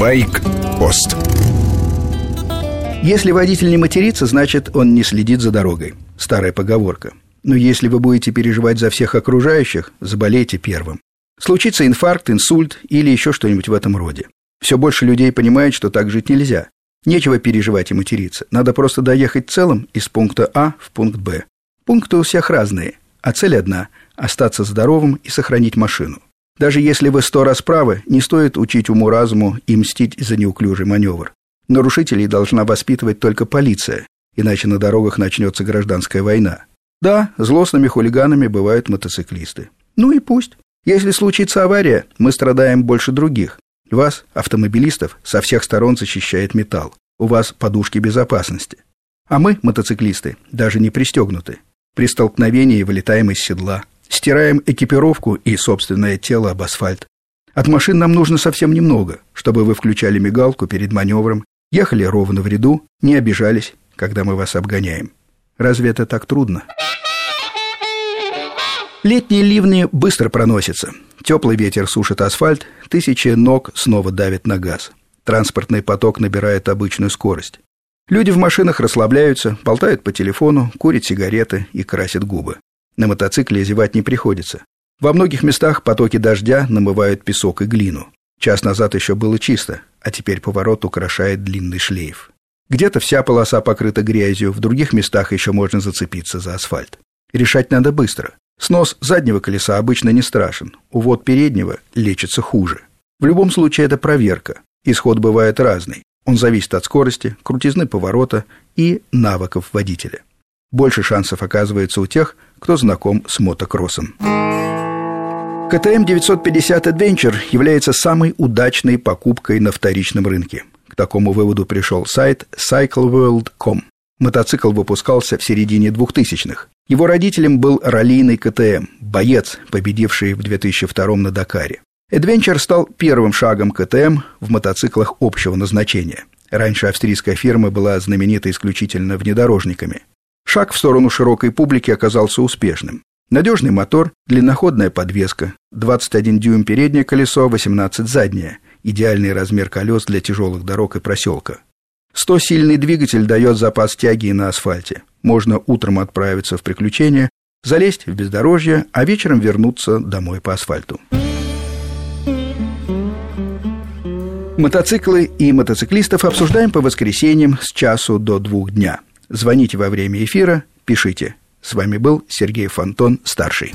Байк-пост Если водитель не матерится, значит, он не следит за дорогой. Старая поговорка. Но если вы будете переживать за всех окружающих, заболейте первым. Случится инфаркт, инсульт или еще что-нибудь в этом роде. Все больше людей понимают, что так жить нельзя. Нечего переживать и материться. Надо просто доехать целым из пункта А в пункт Б. Пункты у всех разные, а цель одна – остаться здоровым и сохранить машину. Даже если вы сто раз правы, не стоит учить уму-разуму и мстить за неуклюжий маневр. Нарушителей должна воспитывать только полиция, иначе на дорогах начнется гражданская война. Да, злостными хулиганами бывают мотоциклисты. Ну и пусть. Если случится авария, мы страдаем больше других. Вас, автомобилистов, со всех сторон защищает металл. У вас подушки безопасности. А мы, мотоциклисты, даже не пристегнуты. При столкновении вылетаем из седла, стираем экипировку и собственное тело об асфальт. От машин нам нужно совсем немного, чтобы вы включали мигалку перед маневром, ехали ровно в ряду, не обижались, когда мы вас обгоняем. Разве это так трудно? Летние ливни быстро проносятся. Теплый ветер сушит асфальт, тысячи ног снова давят на газ. Транспортный поток набирает обычную скорость. Люди в машинах расслабляются, болтают по телефону, курят сигареты и красят губы. На мотоцикле зевать не приходится. Во многих местах потоки дождя намывают песок и глину. Час назад еще было чисто, а теперь поворот украшает длинный шлейф. Где-то вся полоса покрыта грязью, в других местах еще можно зацепиться за асфальт. Решать надо быстро. Снос заднего колеса обычно не страшен, увод переднего лечится хуже. В любом случае это проверка. Исход бывает разный. Он зависит от скорости, крутизны поворота и навыков водителя. Больше шансов оказывается у тех, кто знаком с мотокроссом. КТМ 950 Adventure является самой удачной покупкой на вторичном рынке. К такому выводу пришел сайт cycleworld.com. Мотоцикл выпускался в середине 2000-х. Его родителем был раллийный КТМ, боец, победивший в 2002 на Дакаре. Adventure стал первым шагом КТМ в мотоциклах общего назначения. Раньше австрийская фирма была знаменита исключительно внедорожниками. Шаг в сторону широкой публики оказался успешным. Надежный мотор, длинноходная подвеска, 21 дюйм переднее колесо, 18 заднее, идеальный размер колес для тяжелых дорог и проселка – 100-сильный двигатель дает запас тяги на асфальте. Можно утром отправиться в приключения, залезть в бездорожье, а вечером вернуться домой по асфальту. Мотоциклы и мотоциклистов обсуждаем по воскресеньям с часу до двух дня. Звоните во время эфира, пишите. С вами был Сергей Фонтон, старший.